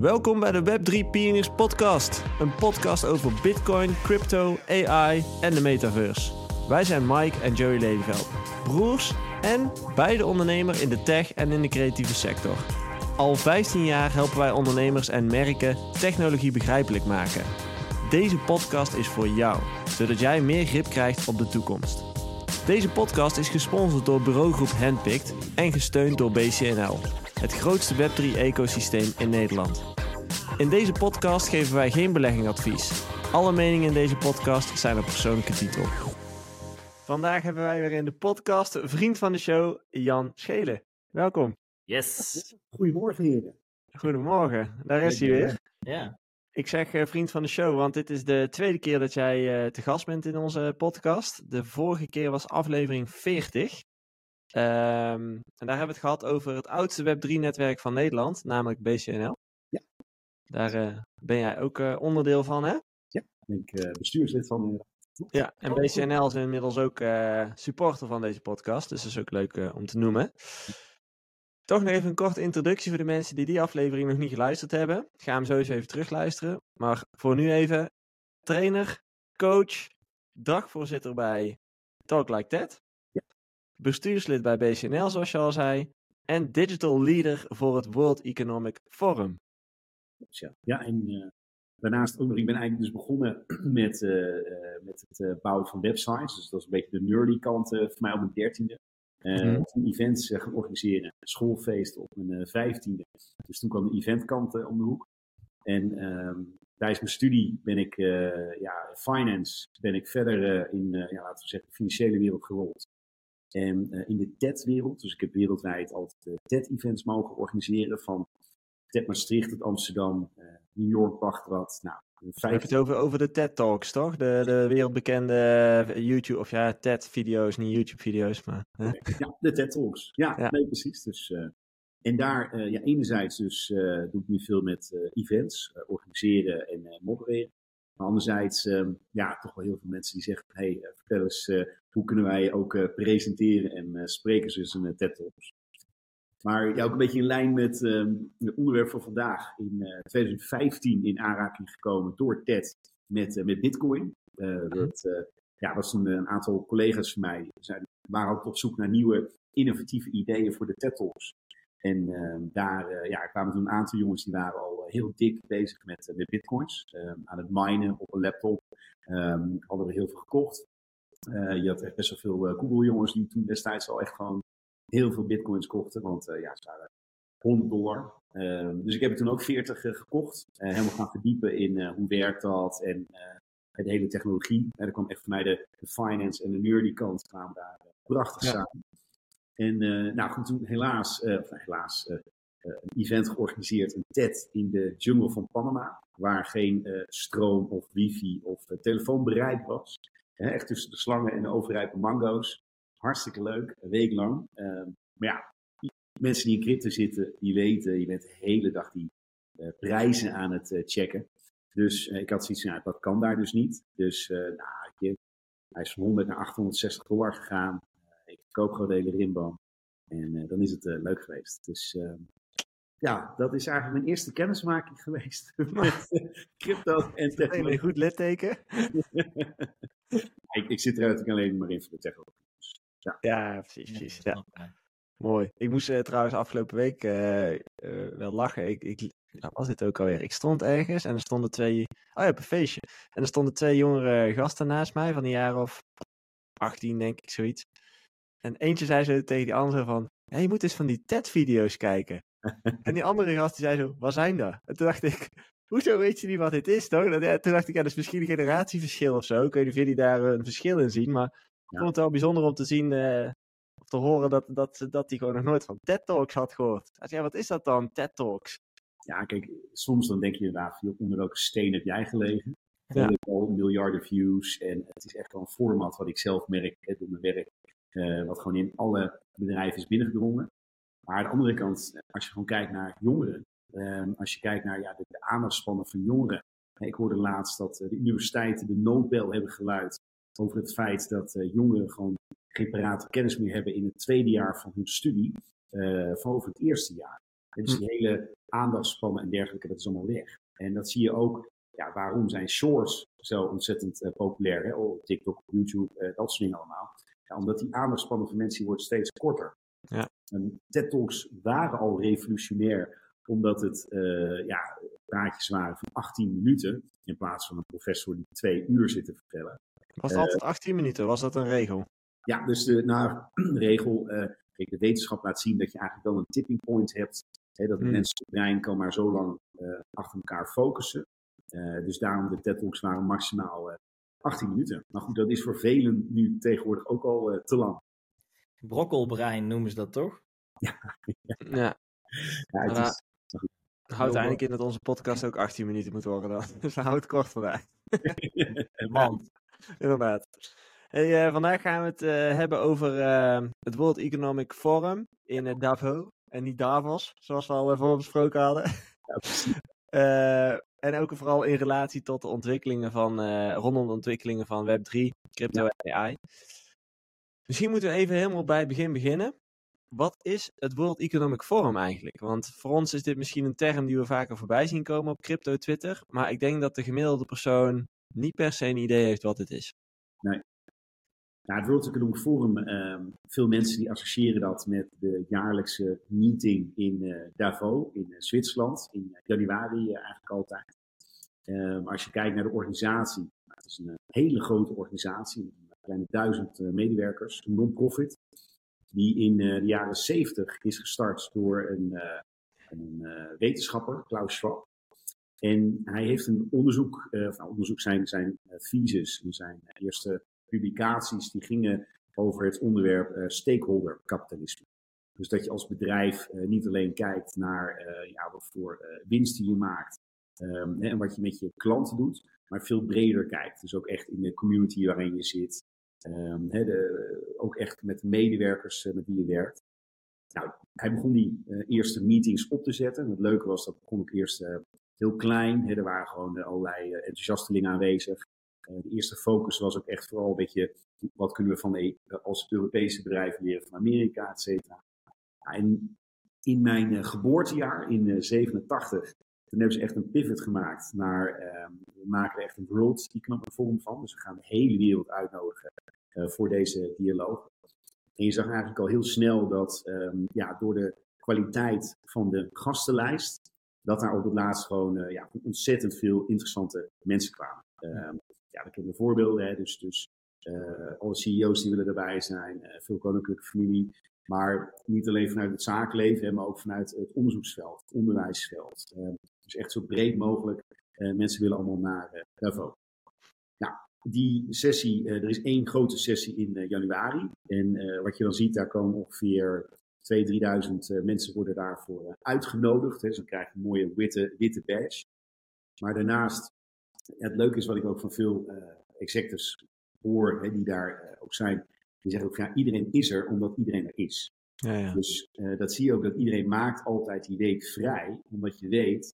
Welkom bij de Web3 Pioneers Podcast. Een podcast over Bitcoin, crypto, AI en de metaverse. Wij zijn Mike en Joey Lelyveld, broers en beide ondernemer in de tech en in de creatieve sector. Al 15 jaar helpen wij ondernemers en merken technologie begrijpelijk maken. Deze podcast is voor jou, zodat jij meer grip krijgt op de toekomst. Deze podcast is gesponsord door bureaugroep Handpicked en gesteund door BCNL, het grootste Web3-ecosysteem in Nederland. In deze podcast geven wij geen beleggingadvies. Alle meningen in deze podcast zijn op persoonlijke titel. Vandaag hebben wij weer in de podcast een vriend van de show, Jan Schelen. Welkom. Yes. Goedemorgen, heren. Goedemorgen, daar is hij weer. Ja. Ik zeg eh, vriend van de show, want dit is de tweede keer dat jij eh, te gast bent in onze podcast. De vorige keer was aflevering 40. Ehm, en daar hebben we het gehad over het oudste Web3-netwerk van Nederland, namelijk BCNL. Ja. Daar eh, ben jij ook onderdeel van, hè? Ben ik eh, bestuurslid van. Ja, en BCNL is inmiddels ook supporter van deze podcast, dus dat is ook leuk om te noemen. Toch nog even een korte introductie voor de mensen die die aflevering nog niet geluisterd hebben. Ga hem sowieso even terugluisteren. Maar voor nu even trainer, coach, dagvoorzitter bij Talk Like That. Ja. Bestuurslid bij BCNL, zoals je al zei. En digital leader voor het World Economic Forum. Ja. ja, en eh, daarnaast ook nog, ik ben eigenlijk dus begonnen met, eh, eh, met het bouwen van websites. Dus dat is een beetje de nerdy kant voor mij op mijn dertiende. Mhm. Toen events eh, gaan organiseren, schoolfeest op mijn eh, vijftiende. Dus toen kwam de eventkant om de hoek. En ehm, tijdens mijn studie ben ik, ja, finance, ben ik verder in, ja, laten we zeggen, de financiële wereld gerold. En in de TED-wereld, dus ik heb wereldwijd altijd TED-events mogen organiseren. Van TED Maastricht tot Amsterdam, New York, Baghdad. Nou, Vijf, hebben het over, over de TED Talks, toch? De, de wereldbekende eh, YouTube, of ja, TED-video's, niet YouTube-video's, maar... hè? ja, de TED Talks. Ja, Ja. nee, precies. Dus, eh, en daar, eh, ja, enerzijds dus doe ik nu veel met events, organiseren en modereren. Maar anderzijds, ehm, ja, toch wel heel veel mensen die zeggen, hey, vertel eens, hoe kunnen wij ook presenteren en spreken dus in TED Talks. Maar ja, ook een beetje in lijn met ehm, het onderwerp van vandaag. In eh, 2015 in aanraking gekomen door TED met, eh, met Bitcoin. Eh, dat eh, ja, was een, een aantal collega's van mij. Zijn, waren ook op zoek naar nieuwe innovatieve ideeën voor de TED Talks. En ehm, daar eh, ja, kwamen toen een aantal jongens die waren al eh, heel dik bezig met, eh, met bitcoins. Ehm, aan het minen op een laptop. Ehm hadden we heel veel gekocht. Eh, je had echt best wel veel eh, Google jongens die toen destijds al echt gewoon heel veel bitcoins kochten. Want eh, ja, ze waren 100 dollar. Ehm, dus ik heb er toen ook 40 eh, gekocht. Eh, helemaal gaan verdiepen in hoe werkt dat en de hele technologie. En er kwam echt voor mij de, de finance en de nerdy kant kwamen daar prachtig Ja. samen. En nou goed, toen helaas, of nou, helaas een event georganiseerd, een TED in de jungle van Panama. Waar geen stroom of wifi of telefoon bereik was. Echt tussen de slangen en de overrijpe mango's. Hartstikke leuk, een week lang. Ehm, maar ja, mensen die in crypto zitten, die weten, je bent de hele dag die eh, prijzen aan het eh, checken. Dus eh, ik had zoiets van, ja, dat kan daar dus niet. Dus nou, je, hij is van 100 naar 860 dollar gegaan. Ik koop gewoon de hele rimboom. En dan is het leuk geweest. Dus ehm, ja, dat is eigenlijk mijn eerste kennismaking geweest met crypto en Een technologie. goed litteken. ik, ik zit er natuurlijk alleen maar in voor de technologie. Ja, precies, precies. Ja. Mooi. Ik moest eh, trouwens afgelopen week eh, eh, wel lachen. Ik, ik, nou, was dit ook alweer? Ik stond ergens en er stonden twee. Oh ja, op een feestje. En er stonden twee jongere gasten naast mij van een jaar of 18, denk ik, zoiets. En eentje zei zo tegen die andere van. Ja, je moet eens van die TED-video's kijken. en die andere gast die zei zo, wat zijn dat? En toen dacht ik, hoezo weet je niet wat dit is, toch? Dat- ja, Toen dacht ik, ja, dat is misschien een generatieverschil of zo. Ik weet niet of jullie daar een verschil in zien, maar Ja. vond het wel bijzonder om te zien, eh, of te horen dat, dat, dat hij gewoon nog nooit van TED Talks had gehoord. Hij zei, wat is dat dan, TED Talks? Ja, kijk, soms dan denk je inderdaad, onder welke steen heb jij gelegen? Ja. Al miljarden views en het is echt wel een format wat ik zelf merk hè, door mijn werk, eh, wat gewoon in alle bedrijven is binnengedrongen. Maar aan de andere kant, eh, als je gewoon kijkt naar jongeren, ehm, als je kijkt naar ja, de, de aandachtspannen van jongeren. Ik hoorde laatst dat de universiteiten de noodbel hebben geluid over het feit dat eh, jongeren gewoon geen parate kennis meer hebben in het tweede jaar van hun studie, eh, van over het eerste jaar. Dus Hm. die hele aandachtspannen en dergelijke, dat is allemaal weg. En dat zie je ook, ja, waarom zijn shorts zo ontzettend eh, populair? Hè? Op TikTok, op YouTube, dat soort dingen allemaal. Ja, omdat die aandachtspannen van mensen wordt steeds korter. Ja. En TED Talks waren al revolutionair, omdat het eh, ja, praatjes waren van 18 minuten, in plaats van een professor die twee uur zit te vertellen. Was het altijd 18 minuten? Was dat een regel? Ja, dus de nou, regel, eh, kijk, de wetenschap laat zien dat je eigenlijk wel een tipping point hebt. Hè, dat het Hmm. menselijk brein kan maar zo lang eh, achter elkaar focussen. Eh, dus daarom de TED Talks waren maximaal eh 18 minuten. Maar goed, dat is voor velen nu tegenwoordig ook al eh, te lang. Brokkelbrein noemen ze dat toch? Ja, Ja, het Maar- is, houdt eigenlijk in dat onze podcast ook 18 minuten moet worden dan. Dus het kort vandaag. Man, Inderdaad. Hey, eh, vandaag gaan we het eh, hebben over eh, het World Economic Forum in Davos. En niet Davos, zoals we al uh, voorbesproken hadden. ja, en ook vooral in relatie tot de ontwikkelingen van, rondom de ontwikkelingen van Web3, crypto en AI. Misschien moeten we even helemaal bij het begin beginnen. Wat is het World Economic Forum eigenlijk? Want voor ons is dit misschien een term die we vaker voorbij zien komen op crypto Twitter. Maar ik denk dat de gemiddelde persoon niet per se een idee heeft wat het is. Nou, het World Economic Forum, ehm, veel mensen die associëren dat met de jaarlijkse meeting in eh, Davos in eh, Zwitserland, in eh, januari eigenlijk altijd. Ehm, als je kijkt naar de organisatie, nou, het is een hele grote organisatie, een kleine duizend medewerkers, een non-profit, die in de jaren 70 is gestart door een, een wetenschapper, Klaus Schwab. En hij heeft een onderzoek, eh, nou, onderzoek zijn, zijn eh, thesis, zijn eerste publicaties die gingen over het onderwerp eh, stakeholder kapitalisme. Dus dat je als bedrijf niet alleen kijkt naar ja, wat voor winst die je maakt ehm, en wat je met je klanten doet, maar veel breder kijkt. Dus ook echt in de community waarin je zit. Ehm, de, ook echt met de medewerkers met wie je werkt. Nou, hij begon die eerste meetings op te zetten. En het leuke was, dat begon ook eerst heel klein. Er waren gewoon eh, allerlei eh, enthousiastelingen aanwezig. Uh, de eerste focus was ook echt vooral een beetje, wat kunnen we van de, als Europese bedrijven leren van Amerika, et cetera. En in mijn geboortejaar, in uh, 87, toen hebben ze echt een pivot gemaakt naar, uh, we maken er echt een World Economic Forum van. Dus we gaan de hele wereld uitnodigen voor deze dialoog. En je zag eigenlijk al heel snel dat um, ja, door de kwaliteit van de gastenlijst, dat daar op het laatst gewoon uh, ja, ontzettend veel interessante mensen kwamen. Um, ja, we kennen voorbeelden, hè, dus, dus uh, alle CEO's die willen erbij zijn, uh, veel koninklijke familie. Maar niet alleen vanuit het zakenleven, maar ook vanuit het onderzoeksveld, het onderwijsveld. Uh, dus echt zo breed mogelijk. mensen willen allemaal naar Davos. Nou, die sessie, er is één grote sessie in januari. En wat je dan ziet, daar komen ongeveer 2.000, 3.000 mensen worden daarvoor uitgenodigd. Hè. Dus dan krijg je een mooie witte, witte badge. Maar daarnaast het leuke is wat ik ook van veel uh, executives hoor, hè, die daar uh, ook zijn. Die zeggen ook, ja, iedereen is er omdat iedereen er is. Ja, ja. Dus uh, dat zie je ook, dat iedereen maakt altijd die week vrij. Omdat je weet,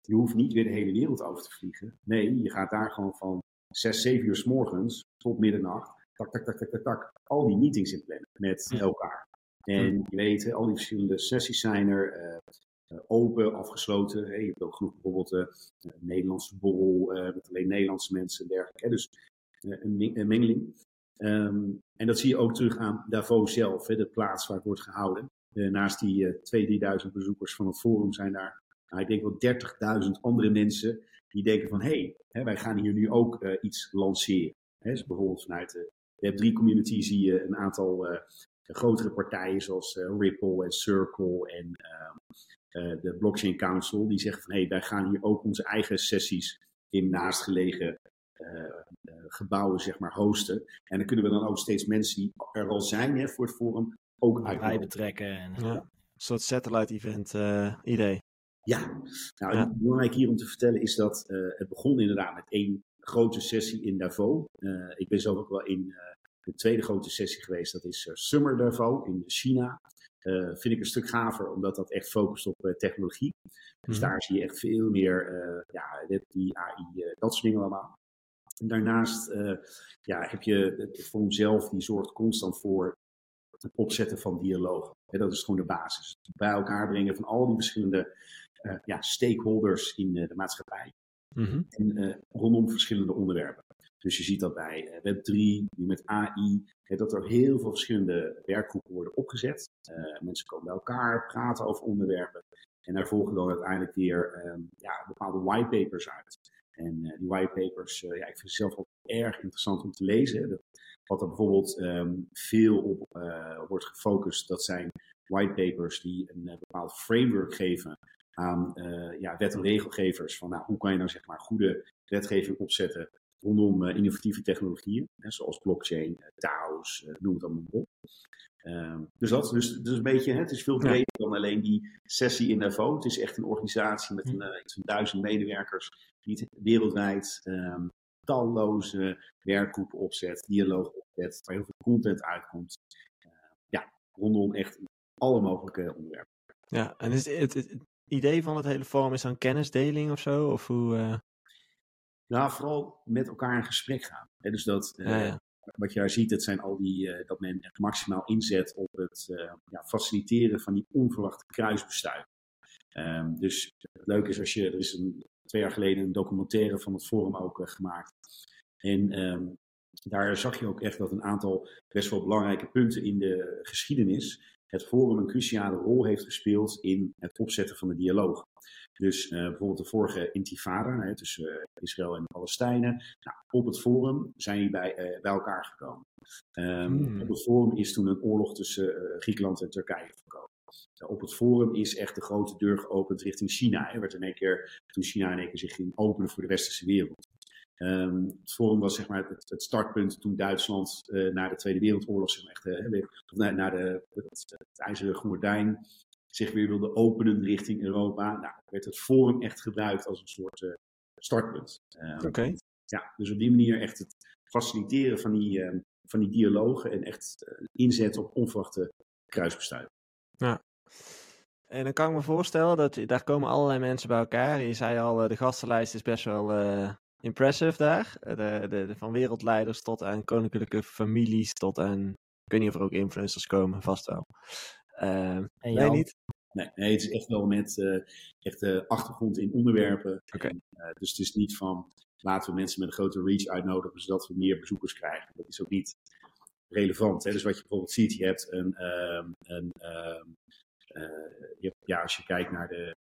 je hoeft niet weer de hele wereld over te vliegen. Nee, je gaat daar gewoon van 6, 7 uur s morgens tot middernacht. Tak, tak, tak, tak, tak, tak. Al die meetings in plannen met elkaar. En je weet, al die verschillende sessies zijn er uh, open, afgesloten. Hey, je hebt ook genoeg bijvoorbeeld een Nederlandse borrel met alleen Nederlandse mensen en dergelijke. Hè? Dus een, een, mengeling. Um, en dat zie je ook terug aan Davos zelf, hè? de plaats waar het wordt gehouden. Uh, naast die uh, 2.000, 3.000 bezoekers van het forum zijn daar, nou, ik denk wel 30.000 andere mensen die denken van, hé, hey, wij gaan hier nu ook uh, iets lanceren. Hè? Dus bijvoorbeeld vanuit de Web3-community zie je een aantal grotere partijen zoals uh, Ripple en Circle en uh, de Blockchain Council, die zeggen van hé, hey, wij gaan hier ook onze eigen sessies in naastgelegen gebouwen, zeg maar, hosten. En dan kunnen we dan ook steeds mensen die er al zijn hè, voor het forum ook bij betrekken. En... Ja, een soort satellite event uh, idee. Ja, nou, ja. belangrijk hier om te vertellen is dat uh, het begon inderdaad met één grote sessie in Davos. Uh, ik ben zelf ook wel in uh, de tweede grote sessie geweest, dat is Summer Davos in China. vind ik een stuk gaver, omdat dat echt focust op technologie. Dus mm-hmm. daar zie je echt veel meer, ja, die AI, dat soort dingen allemaal. En daarnaast ja, heb je het forum zelf, die zorgt constant voor het opzetten van dialoog. Dat is gewoon de basis. Bij elkaar brengen van al die verschillende eh, ja, stakeholders in eh, de maatschappij. Mhm. En eh, rondom verschillende onderwerpen. Dus je ziet dat bij eh, Web3, nu met AI, dat er heel veel verschillende werkgroepen worden opgezet. Eh, mensen komen bij elkaar, praten over onderwerpen. En daar volgen dan uiteindelijk weer ehm, ja, bepaalde whitepapers uit. En eh, die whitepapers, ja, ik vind ze zelf ook erg interessant om te lezen. Wat er bijvoorbeeld ehm, veel op wordt gefocust, dat zijn whitepapers die een bepaald framework geven aan ja, wet- en regelgevers. Van nou, hoe kan je nou zeg maar goede wetgeving opzetten rondom eh, innovatieve technologieën, hè, zoals blockchain, eh, DAO's, eh, noem het allemaal op. Ehm, dus dat dus, dus een beetje, hè, het is veel Ja. breder dan alleen die sessie in Davos. Het is echt een organisatie met een, eh, iets van duizend medewerkers die het wereldwijd ehm, talloze werkgroepen opzet, dialoog opzet, waar heel veel content uitkomt. Eh, ja, rondom echt alle mogelijke onderwerpen. Ja, en is het, het, het idee van het hele forum is dan kennisdeling of zo? Of hoe... eh, Nou, vooral met elkaar in gesprek gaan. Dus dat, eh, Ja, ja. wat je daar ziet, dat zijn al die, eh, dat men echt maximaal inzet op het eh, ja, faciliteren van die onverwachte kruisbestuiving. Ehm, dus het leuke is als je, er is een, twee jaar geleden een documentaire van het forum ook gemaakt. En ehm, daar zag je ook echt dat een aantal best wel belangrijke punten in de geschiedenis het forum een cruciale rol heeft gespeeld in het opzetten van de dialoog. Dus eh, bijvoorbeeld de vorige intifada hè, tussen eh, Israël en de Palestijnen. Nou, op het forum zijn die bij, eh, bij elkaar gekomen. Ehm, Hmm. Op het forum is toen een oorlog tussen Griekenland en Turkije gekomen. Nou, op het forum is echt de grote deur geopend richting China. Er werd in één keer, toen China in één keer zich ging openen voor de westerse wereld. Ehm, het forum was zeg maar het, het startpunt toen Duitsland eh, na de Tweede Wereldoorlog, zeg maar echt, of na, na de, het, het ijzeren gordijn, zich weer wilde openen richting Europa. Nou, werd het forum echt gebruikt als een soort eh, startpunt. Ehm, Oké. Ja, dus op die manier echt het faciliteren van die, ehm, van die dialogen en echt eh, inzetten op onverwachte kruisbestuiving. En dan kan ik me voorstellen dat daar komen allerlei mensen bij elkaar. Je zei al, eh, de gastenlijst is best wel impressive daar. De, de, de- van wereldleiders tot aan koninklijke families, tot aan... Ik weet niet of er ook influencers komen, vast wel. Eh, En nee, Jan? niet? Nee, nee, het is echt wel met eh echt eh, achtergrond in onderwerpen. En, eh, dus het is niet van laten we mensen met een grote reach uitnodigen zodat we meer bezoekers krijgen. Dat is ook niet relevant. Hè? Dus wat je bijvoorbeeld ziet, je hebt een, ehm, een ehm, eh, je hebt- ja, als je kijkt naar de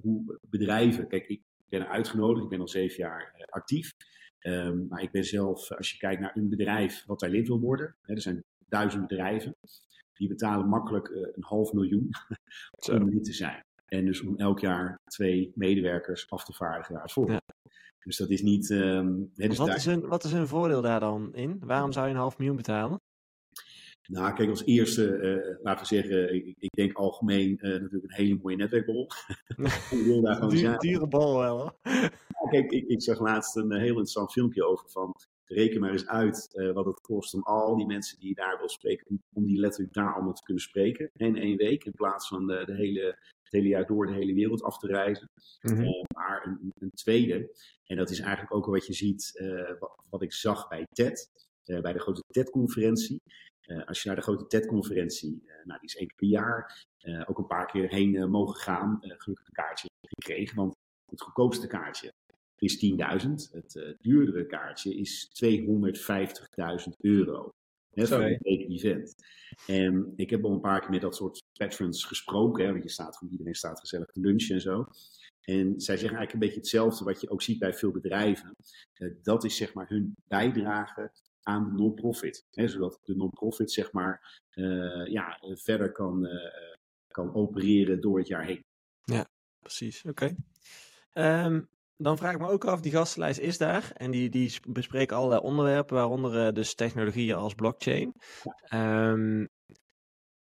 hoe bedrijven. Kijk, ik ben uitgenodigd, ik ben al zeven jaar actief. Ehm, maar ik ben zelf, als je kijkt naar een bedrijf wat daar lid wil worden, hè, er zijn duizend bedrijven, die betalen makkelijk eh, een half miljoen om lid te zijn. En dus om elk jaar twee medewerkers af te vaardigen naar het. Ja. Dus dat is niet. ehm, hè, dus Wat daar- is, hun, wat is hun voordeel daar dan in? Waarom zou je een half miljoen betalen? Nou, kijk, als eerste, eh, laten we zeggen, ik, ik denk algemeen eh, natuurlijk een hele mooie netwerkbol. ik wil daar gewoon Duur, zijn. dure bal wel hoor. Ja, kijk, ik, ik zag laatst een heel interessant filmpje over van. Reken maar eens uit eh, wat het kost om al die mensen die je daar wil spreken, om, die letterlijk daar allemaal te kunnen spreken. In één week, in plaats van de, de hele, het hele jaar door de hele wereld af te reizen. Mhm. Eh, maar een, een tweede, en dat is eigenlijk ook wat je ziet, eh, wat, wat ik zag bij TED, bij de grote TED-conferentie. Als je naar de grote TED-conferentie, nou, die is één keer per jaar, ook een paar keer heen mogen gaan, gelukkig een kaartje gekregen, want het goedkoopste kaartje is 10.000, het eh, duurdere kaartje is 250.000 euro. Net Zo. voor een event. En ik heb al een paar keer met dat soort patrons gesproken, hè, want je staat gewoon, iedereen staat gezellig te lunchen en zo. En zij zeggen eigenlijk een beetje hetzelfde wat je ook ziet bij veel bedrijven. Eh, dat is zeg maar hun bijdrage aan de non-profit. Hè, zodat de non-profit zeg maar eh, ja, verder kan, eh, kan opereren door het jaar heen. Precies, oké. Ehm, dan vraag ik me ook af, die gastenlijst is daar en die, die sp- bespreken allerlei onderwerpen, waaronder eh, dus technologieën als blockchain. Ehm,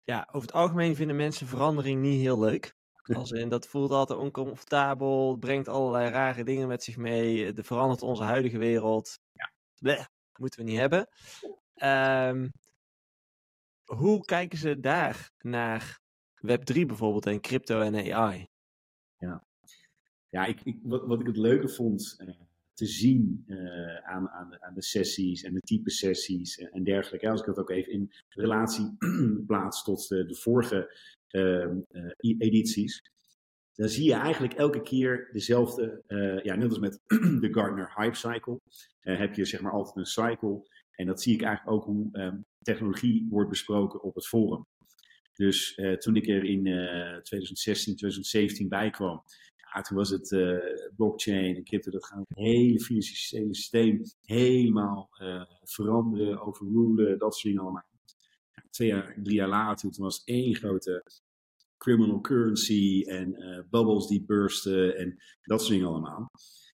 ja, over het algemeen vinden mensen verandering niet heel leuk. Als in, dat voelt altijd oncomfortabel, brengt allerlei rare dingen met zich mee, het verandert onze huidige wereld. Ja, bleh, moeten we niet hebben. Ehm, hoe kijken ze daar naar Web3 bijvoorbeeld en crypto en AI? Ja, ik, ik, wat, wat ik het leuke vond, eh, te zien aan, aan, aan, de sessies en de type sessies en, dergelijke. Als ik dat ook even in relatie plaats tot de, de vorige ehm, edities, dan zie je eigenlijk elke keer dezelfde, ja, net als met de Gartner Hype Cycle, heb je zeg maar altijd een cycle. En dat zie ik eigenlijk ook hoe ehm, technologie wordt besproken op het forum. Dus toen ik er in uh, 2016, 2017 bij kwam, toen was het uh, blockchain en crypto, dat gaat het hele financiële systeem helemaal uh, veranderen, overrulen, dat soort dingen allemaal. Ja, twee jaar, drie jaar later, toen was één grote criminal currency en bubbles die bursten en dat soort dingen allemaal.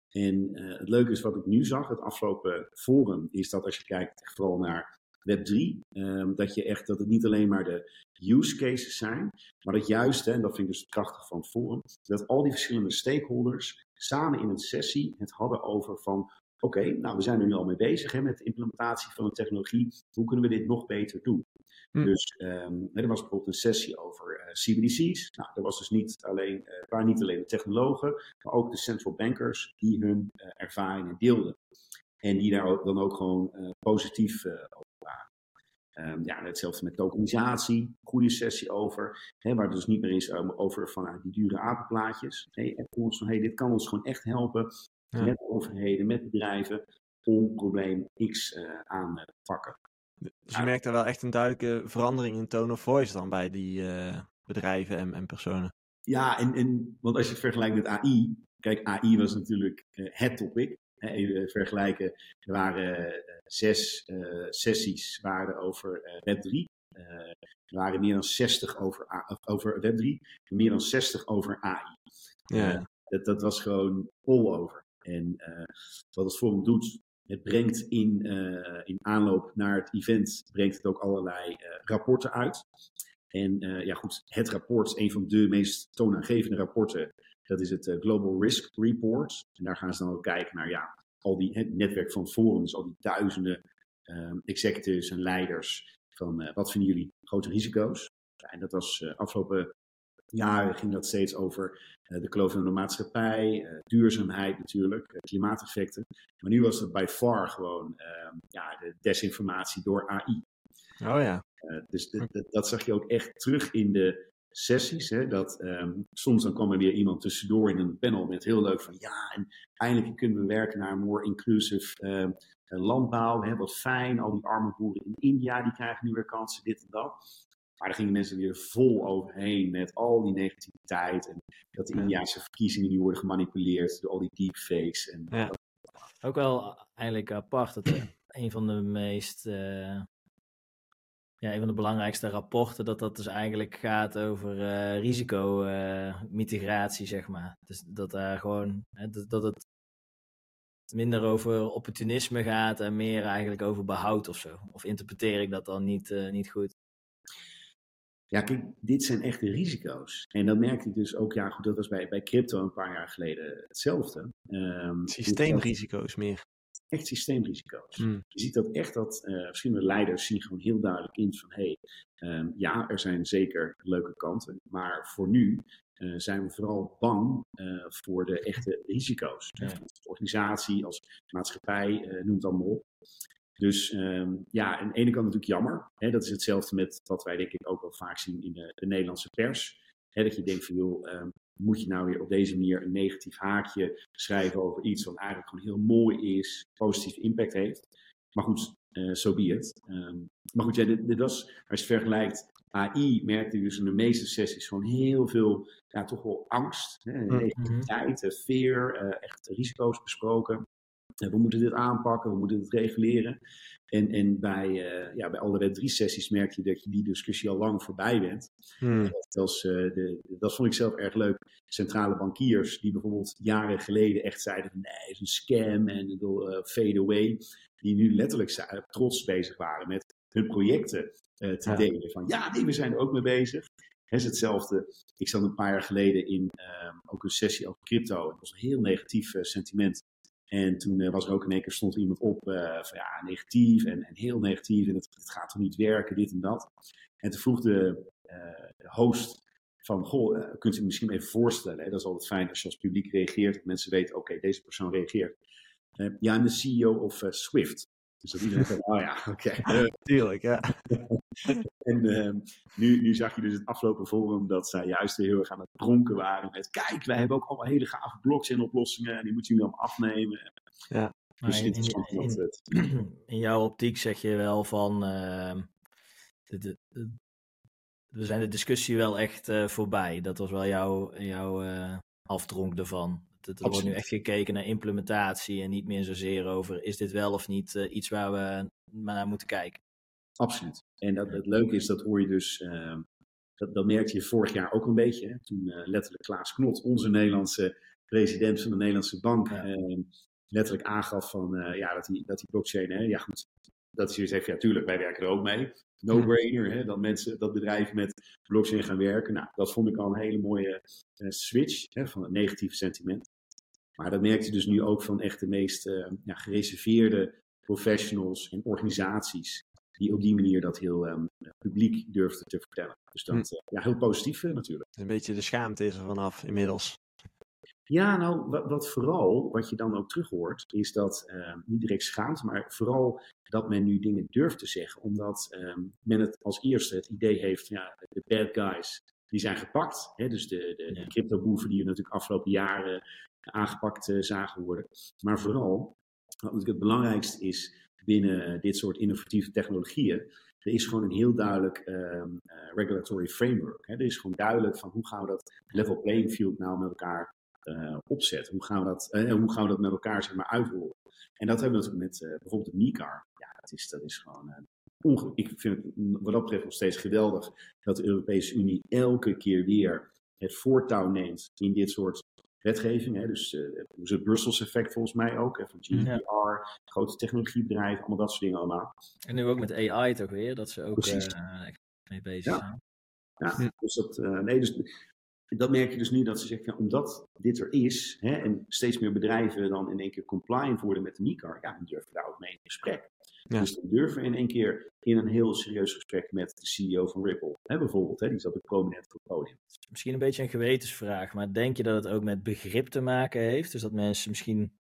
En het leuke is wat ik nu zag, het afgelopen forum, is dat als je kijkt vooral naar Web3, um, dat, je echt, dat het niet alleen maar de use cases zijn, maar dat juist, en dat vind ik dus krachtig van het forum, dat al die verschillende stakeholders samen in een sessie het hadden over van, oké, nou we zijn er nu al mee bezig hè, met de implementatie van een technologie, hoe kunnen we dit nog beter doen? Hm. Dus um, er was bijvoorbeeld een sessie over uh, CBDC's. Nou, er was dus niet alleen, uh, waren niet alleen de technologen, maar ook de central bankers die hun uh, ervaringen deelden. En die daar ook, dan ook gewoon positief Um, ja, hetzelfde met tokenisatie, goede sessie over, hè, waar het dus niet meer is um, over vanuit die dure apenplaatjes. En ons van, hey, dit kan ons gewoon echt helpen met overheden, met bedrijven, om probleem X uh, aan te pakken. Dus je merkt daar wel echt een duidelijke verandering in tone of voice dan bij die uh, bedrijven en, en, personen. Ja, en, en, want als je het vergelijkt met AI, kijk, AI was natuurlijk uh, het topic. Even vergelijken, er waren uh, zes uh, sessies waren over uh, Web3. er waren meer dan 60 over, over Web3, meer dan 60 over AI. Ja. dat, dat was gewoon all over. En wat het forum doet, het brengt in, in aanloop naar het event, brengt het ook allerlei rapporten uit. En ja goed, het rapport is een van de meest toonaangevende rapporten dat is het Global Risk Report. En daar gaan ze dan ook kijken naar ja, al die, het netwerk van forums, al die duizenden um, executives en leiders. Van uh, wat vinden jullie grote risico's? En dat was uh, afgelopen jaren ging dat steeds over uh, de kloof in de maatschappij, duurzaamheid natuurlijk, klimaateffecten. Maar nu was het bij far gewoon ehm, ja, de desinformatie door AI. Oh ja. dus dat zag je ook echt terug in de sessies. Hè, dat um, soms dan kwam er weer iemand tussendoor in een panel met heel leuk van ja, en eindelijk kunnen we werken naar een more inclusive um, landbouw. Hè, wat fijn, al die arme boeren in India die krijgen nu weer kansen, dit en dat. Maar daar gingen mensen weer vol overheen met al die negativiteit. En dat de Indiaanse verkiezingen nu worden gemanipuleerd door al die deepfakes. En ja. Ook wel eigenlijk apart dat een van de meest uh, ja, een van de belangrijkste rapporten, dat dat dus eigenlijk gaat over uh, risicomitigatie, zeg maar. Dus dat daar gewoon, hè, dat, dat het minder over opportunisme gaat en meer eigenlijk over behoud of zo. Of interpreteer ik dat dan niet, uh, niet goed? Ja, kijk, dit zijn echte risico's. En dat merkte ik dus ook, ja goed, dat was bij, bij crypto een paar jaar geleden hetzelfde. Um, Systeemrisico's meer echt systeemrisico's. Hmm. Je ziet dat echt dat uh, verschillende leiders zien gewoon heel duidelijk in van hé, hey, um, ja, er zijn zeker leuke kanten, maar voor nu uh, zijn we vooral bang uh, voor de echte risico's. Ja. Als organisatie, als maatschappij, noem het allemaal op. Dus um, ja, aan de ene kant natuurlijk jammer. Hè, dat is hetzelfde met wat wij denk ik ook wel vaak zien in de, de Nederlandse pers. Hè, dat je denkt van joh, um, moet je nou weer op deze manier een negatief haakje schrijven over iets wat eigenlijk gewoon heel mooi is, positieve impact heeft. Maar goed, zo uh, so be it. Um, maar goed, ja, dit, dit, was, als je vergelijkt, AI merkte dus in de meeste sessies gewoon heel veel, ja, toch wel angst, hè, mhm. negativiteit, -hmm. fear, uh, echt risico's besproken. We moeten dit aanpakken, we moeten dit reguleren. En, en bij, uh, ja, bij alle Web 3 sessies merk je dat je die discussie al lang voorbij bent. Hmm. Dat, was, uh, de, dat vond ik zelf erg leuk. Centrale bankiers die bijvoorbeeld jaren geleden echt zeiden van nee, het is een scam en wil uh, fade away. Die nu letterlijk trots bezig waren met hun projecten te ja. delen. Van ja, nee, we zijn er ook mee bezig. Het is hetzelfde. Ik zat een paar jaar geleden in ehm, ook een sessie over crypto. Het was een heel negatief sentiment. En toen uh, was er ook in één keer stond iemand op uh, van ja, negatief en, en heel negatief en het, gaat toch niet werken, dit en dat. En toen vroeg de, de host van, goh, kunt u misschien even voorstellen, hè? dat is altijd fijn als je als publiek reageert, mensen weten, oké, deze persoon reageert. ja, en de CEO of Swift. Dus dat iedereen zegt, oh ja, oké. Tuurlijk, ja. en ehm, nu, nu zag je dus het afgelopen forum dat zij juist weer heel erg aan het pronken waren met, kijk, wij hebben ook allemaal hele gave blockchain oplossingen en die moeten jullie allemaal afnemen. Ja. Dus in, interessant in, jouw optiek zeg je wel van. ehm, de, de, de- we zijn de discussie wel echt eh, voorbij. Dat was wel jouw, jouw eh, afdronk ervan. Dat er wordt nu echt gekeken naar implementatie en niet meer zozeer over is dit wel of niet eh, iets waar we maar naar moeten kijken. Absoluut. En dat, het leuke is, dat hoor je dus, ehm, dat, dat merkte je vorig jaar ook een beetje. Hè, toen eh, letterlijk Klaas Knot, onze Nederlandse president van de Nederlandse bank, Ja. ehm, letterlijk aangaf van, eh, ja, dat die, dat die blockchain, hè, ja goed, dat hij zegt, ja tuurlijk, wij werken er ook mee. No-brainer, hè, dat mensen, dat bedrijven met blockchain gaan werken. Nou, dat vond ik al een hele mooie switch hè, van het negatieve sentiment. Maar dat merkte je dus nu ook van echt de meest eh, ja, gereserveerde professionals en organisaties die op die manier dat heel ehm, publiek durfden te vertellen. Dus dat, eh, ja, heel positief eh, natuurlijk. Een beetje de schaamte is er vanaf inmiddels. Ja, nou, wat, wat vooral, wat je dan ook terug hoort, is dat ehm, niet direct schaamt, maar vooral dat men nu dingen durft te zeggen. Omdat ehm, men het als eerste het idee heeft, ja, de bad guys, die zijn gepakt. Hè, dus de, de, cryptoboeven die we natuurlijk afgelopen jaren aangepakt eh, zagen worden. Maar vooral, wat het belangrijkste is binnen eh, dit soort innovatieve technologieën, er is gewoon een heel duidelijk eh, regulatory framework. Hè. Er is gewoon duidelijk van hoe gaan we dat level playing field nou met elkaar eh, opzetten. Hoe gaan, we dat, eh, hoe gaan we dat met elkaar zeg maar, uitrollen? En dat hebben we natuurlijk met bijvoorbeeld de MiCar. Ja, dat is, dat is gewoon. ik vind het wat dat betreft nog steeds geweldig dat de Europese Unie elke keer weer het voortouw neemt in dit soort wetgeving. Hè. Dus, eh, het Brussels effect volgens mij ook, hè, van GDPR, grote technologiebedrijven, allemaal dat soort dingen allemaal. En nu ook met AI toch weer, dat ze ook echt mee bezig Ja. zijn. Ja, dus dat, eh, nee, dus dat merk je dus nu dat ze zeggen, ja, omdat dit er is, hè, en steeds meer bedrijven dan in één keer compliant worden met de MiCar, ja, dan durven we daar ook mee in gesprek. Ja. Dus dan durven in één keer in een heel serieus gesprek met de CEO van Ripple, hè, bijvoorbeeld, hè, die zat ook prominent op het podium. Misschien een beetje een gewetensvraag, maar denk je dat het ook met begrip te maken heeft? Dus dat mensen misschien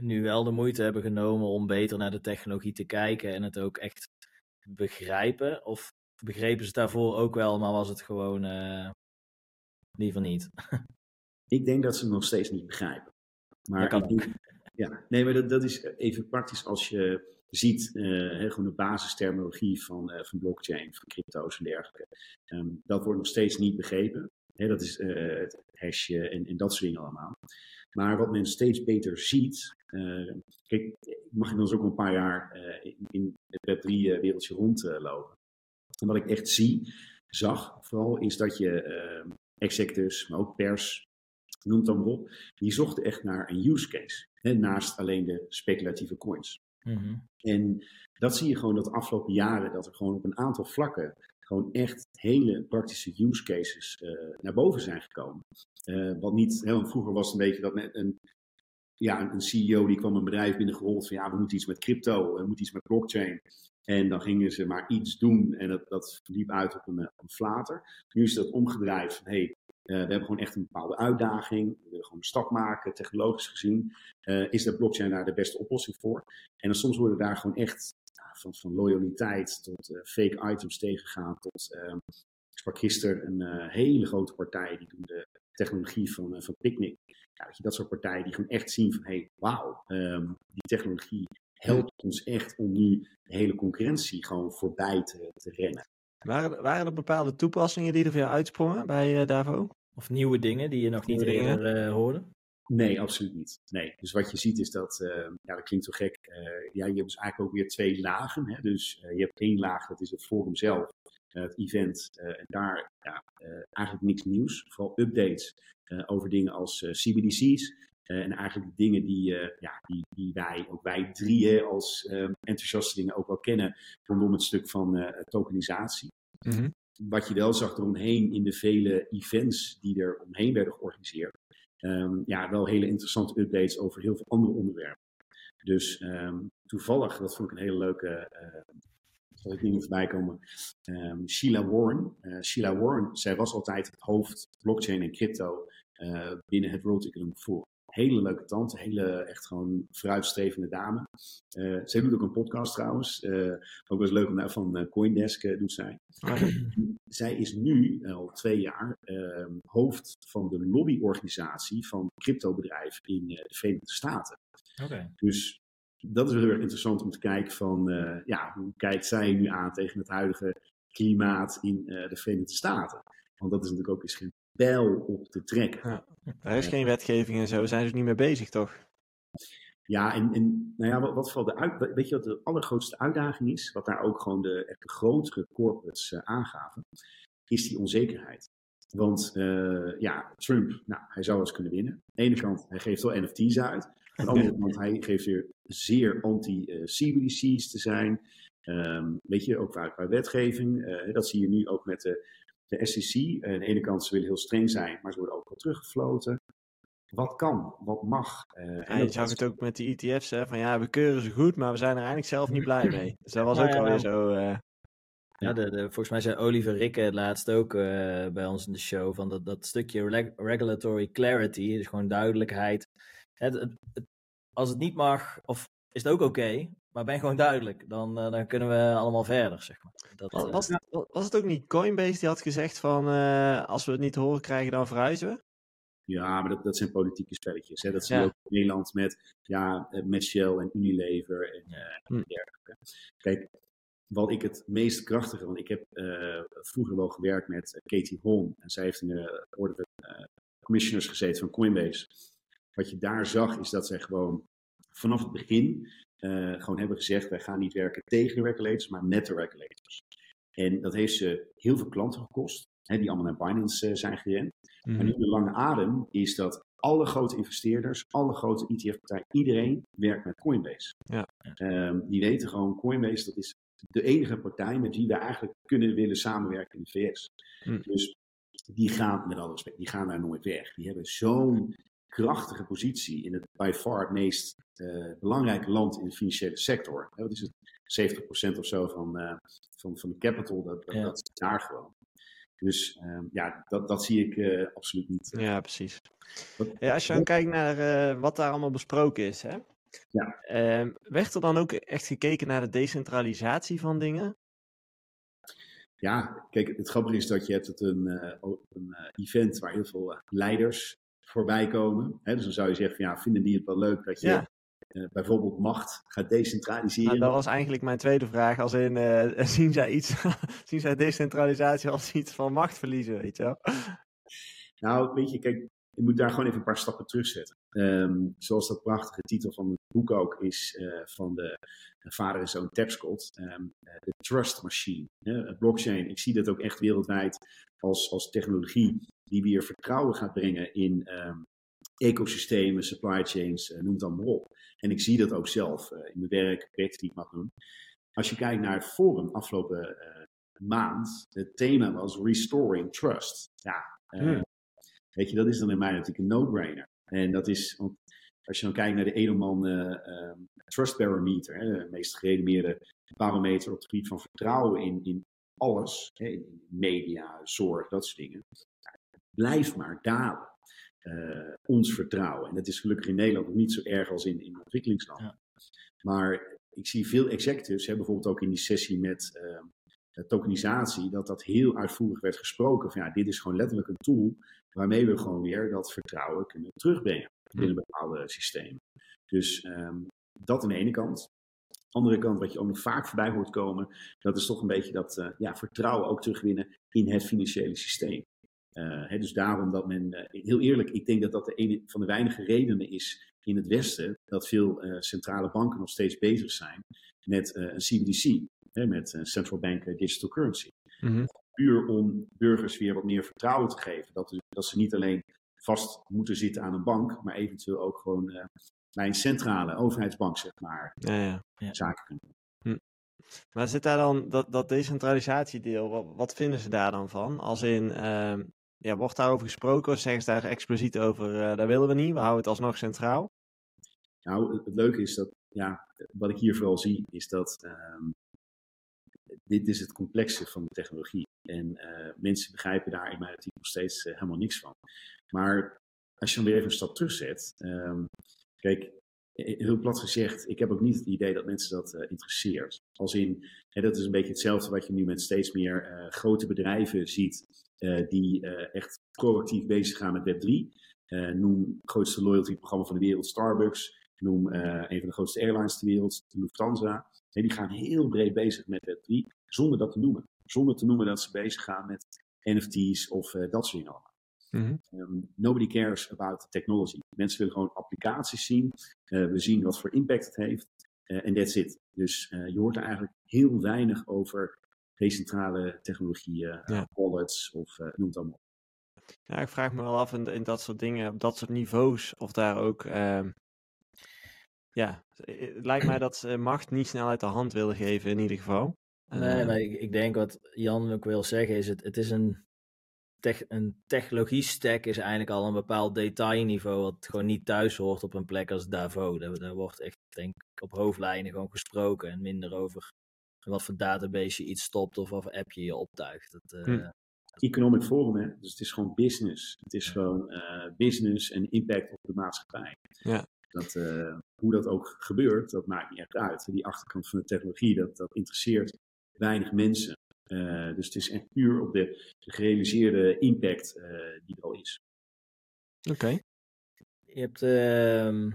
nu wel de moeite hebben genomen om beter naar de technologie te kijken en het ook echt begrijpen? Of begrepen ze het daarvoor ook wel, maar was het gewoon eh, liever niet? Ik denk dat ze het nog steeds niet begrijpen. Maar Dat kan ik denk- ja, nee, maar dat, dat is even praktisch als je ziet, eh, gewoon de basisterminologie van, eh, van blockchain, van crypto's en dergelijke. Ehm, dat wordt nog steeds niet begrepen. Dat is eh, het hashje en, en dat soort dingen allemaal. Maar wat men steeds beter ziet. kijk, ik mag inmiddels ook al een paar jaar in, in het Web3-wereldje rondlopen. en wat ik echt zie, zag vooral, is dat je eh, executives, maar ook pers, noem het dan maar op, die zochten echt naar een use case. Hè, naast alleen de speculatieve coins. Mhm. En dat zie je gewoon dat de afgelopen jaren, dat er gewoon op een aantal vlakken gewoon echt hele praktische use cases eh, naar boven zijn gekomen. Eh, wat niet, want vroeger was het een beetje dat met een, ja, een- een CEO die kwam een bedrijf binnengerold van ja, we moeten iets met crypto, we moeten iets met blockchain. En dan gingen ze maar iets doen en dat, dat liep uit op een, eh, een flater. Nu is dat omgedraaid van hey, eh, we hebben gewoon echt een bepaalde uitdaging. We willen gewoon een stap maken, technologisch gezien. Eh, is de blockchain daar de beste oplossing voor? En dan soms worden daar gewoon echt van, van loyaliteit tot fake items tegengegaan. Tot, eh, ik sprak gisteren een hele grote partij, die doen de technologie van, van Picnic. Ja, dat soort partijen die gewoon echt zien van, hey, wauw, ehm, die technologie helpt ons echt om nu de hele concurrentie gewoon voorbij te, te rennen. Waren, waren er bepaalde toepassingen die er voor jou uitsprongen bij eh, Davo? Of nieuwe dingen die je nog niet eerder eh, hoorde? Nee, absoluut niet. Nee. Dus wat je ziet is dat, eh, ja, dat klinkt zo gek. eh, ja, je hebt dus eigenlijk ook weer twee lagen. Hè? Dus eh, je hebt één laag, dat is het forum zelf, het event. eh, en daar ja, eh, eigenlijk niks nieuws. Vooral updates eh, over dingen als eh, CBDC's. Eh, en eigenlijk de dingen die, eh, ja, die, die wij, ook wij drieën als eh, enthousiaste dingen ook wel kennen. Rondom het stuk van eh, tokenisatie wat je wel zag eromheen in de vele events die er omheen werden georganiseerd. ehm, ja, wel hele interessante updates over heel veel andere onderwerpen. Dus ehm, toevallig, dat vond ik een hele leuke, zal ik niet meer voorbij komen, ehm, Sheila Warren. Eh, Sheila Warren, zij was altijd het hoofd blockchain en crypto binnen het World Economic Forum. Hele leuke tante, hele echt gewoon vooruitstrevende dame. Uh, zij doet ook een podcast trouwens. Uh, ook wel eens leuk om naar van uh, Coindesk doet zij. zij is nu al twee jaar ehm, hoofd van de lobbyorganisatie van cryptobedrijven in de Verenigde Staten. Okay. Dus dat is heel erg interessant om te kijken van, ja, hoe kijkt zij nu aan tegen het huidige klimaat in de Verenigde Staten? Want dat is natuurlijk ook eens geen pijl op te trekken. Ja. Er is geen wetgeving en zo, zijn ze niet mee bezig, toch? Ja, en, en nou ja, wat, wat vooral de uit, weet je wat de allergrootste uitdaging is, wat daar ook gewoon de, echt de grotere corporates uh, aangaven, is die onzekerheid. Want uh, ja, Trump, nou, hij zou eens kunnen winnen. Aan de ene kant, hij geeft wel NFT's uit. Aan de andere kant, hij geeft weer zeer anti-CBDC's te zijn. Um, weet je, ook qua, qua wetgeving. Uh, dat zie je nu ook met de, de SEC. aan de ene kant, ze willen heel streng zijn, maar ze worden ook wel teruggefloten wat kan, wat mag. Uh, en je zag het ook met die ETF's, hè, van ja, we keuren ze goed, maar we zijn er eigenlijk zelf niet blij mee. Dus dat was ook alweer zo. Uh... Ja, de, de, volgens mij zei Oliver Rikke het laatst ook uh, bij ons in de show, van dat, dat stukje reg regulatory clarity, dus gewoon duidelijkheid. Het, het, het, als het niet mag, of is het ook oké, okay, maar ben gewoon duidelijk, dan, dan kunnen we allemaal verder, zeg maar. Dat, was, was, het, was het ook niet Coinbase die had gezegd van, als we het niet horen krijgen, dan verhuizen we? Ja, maar dat, dat zijn politieke spelletjes. Hè. Dat zie je ook in Nederland met, ja, met Shell en Unilever en, uh, en dergelijke. Kijk, wat ik het meest krachtige, want ik heb uh, vroeger wel gewerkt met Katie Holm. En zij heeft in de orde van uh, commissioners gezeten van Coinbase. Wat je daar zag, is dat zij gewoon vanaf het begin gewoon hebben gezegd: wij gaan niet werken tegen de regulators, maar met de regulators. En dat heeft ze heel veel klanten gekost, hè, die allemaal naar Binance zijn gerend. Mm. Maar nu de lange adem is dat alle grote investeerders, alle grote ETF-partijen, iedereen werkt met Coinbase. Ja. Um, die weten gewoon, Coinbase dat is de enige partij met wie we eigenlijk kunnen willen samenwerken in de VS. Mm. Dus die gaan, met alle respect, die gaan daar nooit weg. Die hebben zo'n krachtige positie in het by far het meest uh, belangrijke land in de financiële sector. Wat is het? 70% of zo van, uh, van, van de capital, dat, dat, ja. dat is daar gewoon. Dus um, ja, dat, dat zie ik uh, absoluut niet. Ja, precies. Ja, als je dan kijkt naar wat daar allemaal besproken is, hè? Ja. Uh, werd er dan ook echt gekeken naar de decentralisatie van dingen? Ja, kijk, het grappige is dat je hebt het een, een event waar heel veel leiders voorbij komen. Hè? Dus dan zou je zeggen van ja, vinden die het wel leuk dat je ja. Uh, bijvoorbeeld macht gaat decentraliseren. Nou, dat was eigenlijk mijn tweede vraag. Als in, uh, zien, zij iets, zien zij decentralisatie als iets van macht verliezen, weet je wel? Nou, weet je, kijk, je moet daar gewoon even een paar stappen terugzetten. Um, zoals dat prachtige titel van het boek ook is uh, van de, de, vader en zoon Tapscott. Um, de trust machine. Uh, blockchain, ik zie dat ook echt wereldwijd als, als technologie die weer vertrouwen gaat brengen in um, ecosystemen, supply chains, uh, noem het dan maar op. En ik zie dat ook zelf uh, in mijn werk, projecten die ik mag doen. Als je kijkt naar het forum afgelopen uh, maand, het thema was Restoring Trust. Ja, hmm. weet je, dat is dan in mij natuurlijk een no-brainer. En dat is, want als je dan kijkt naar de Edelman Trust Barometer, hè, de meest gerenommeerde barometer op het gebied van vertrouwen in, in alles, hè, in media, zorg, dat soort dingen, blijft maar dalen uh, ons vertrouwen. En dat is gelukkig in Nederland nog niet zo erg als in, in ontwikkelingslanden. Ja. Maar ik zie veel executives, hè, bijvoorbeeld ook in die sessie met uh, tokenisatie, dat dat heel uitvoerig werd gesproken. Van ja, dit is gewoon letterlijk een tool waarmee we gewoon weer dat vertrouwen kunnen terugbrengen binnen bepaalde systemen. Dus um, dat aan de ene kant. Andere kant, wat je ook nog vaak voorbij hoort komen, dat is toch een beetje dat uh, ja, vertrouwen ook terugwinnen in het financiële systeem. Uh, he, dus daarom dat men, uh, heel eerlijk, ik denk dat dat de ene van de weinige redenen is in het Westen dat veel uh, centrale banken nog steeds bezig zijn met een CBDC, hè, met een central bank digital currency. Mm -hmm. Puur om burgers weer wat meer vertrouwen te geven. Dat, dat ze niet alleen vast moeten zitten aan een bank, maar eventueel ook gewoon bij een centrale overheidsbank, zeg maar, ja, ja. Ja. zaken kunnen doen. Hm. Maar zit daar dan dat, dat decentralisatiedeel, wat, wat, vinden ze daar dan van? Als in, uh, ja, wordt daarover gesproken of zeggen ze daar expliciet over, uh, daar willen we niet, we houden het alsnog centraal? Nou, het, leuke is dat, ja, wat ik hier vooral zie, is dat um, dit is het complexe van de technologie. En uh, mensen begrijpen daar in mijn artikel nog steeds uh, helemaal niks van. Maar als je dan weer even een stap terugzet. Um, kijk, heel plat gezegd, ik heb ook niet het idee dat mensen dat uh, interesseert. Als in, hè, dat is een beetje hetzelfde wat je nu met steeds meer uh, grote bedrijven ziet, die echt proactief bezig gaan met Web3. noem het grootste loyalty programma van de wereld, Starbucks. Noem een van de grootste airlines ter wereld, Lufthansa. Nee, die gaan heel breed bezig met Web3, zonder dat te noemen. Zonder te noemen dat ze bezig gaan met NFT's of dat soort dingen. Mm um, nobody cares about technology. Mensen willen gewoon applicaties zien. Uh, we zien wat voor impact het heeft. Eh, en uh, that's it. Dus uh, je hoort er eigenlijk heel weinig over decentrale technologieën, ja. wallets of noem het allemaal. Ja, ik vraag me wel af in, in, dat soort dingen, op dat soort niveaus, of daar ook. Ehm, ja, het lijkt mij dat ze macht niet snel uit de hand willen geven, in ieder geval. Nee, maar ik, ik denk wat Jan ook wil zeggen, is het, het is een tech, een technologie-stack is eigenlijk al een bepaald detailniveau wat gewoon niet thuis hoort op een plek als Davo. Daar, daar wordt echt, denk ik, op hoofdlijnen gewoon gesproken en minder over wat voor database je iets stopt of wat voor app je je optuigt. Dat, uh, Economic Forum, hè? dus het is gewoon business. Het is gewoon uh, business en impact op de maatschappij. Ja. Dat, uh, hoe dat ook gebeurt, dat maakt niet echt uit. Die achterkant van de technologie, dat, dat interesseert weinig mensen. Uh, dus het is echt puur op de, de gerealiseerde impact uh, die er al is. Oké. Okay. Je hebt uh,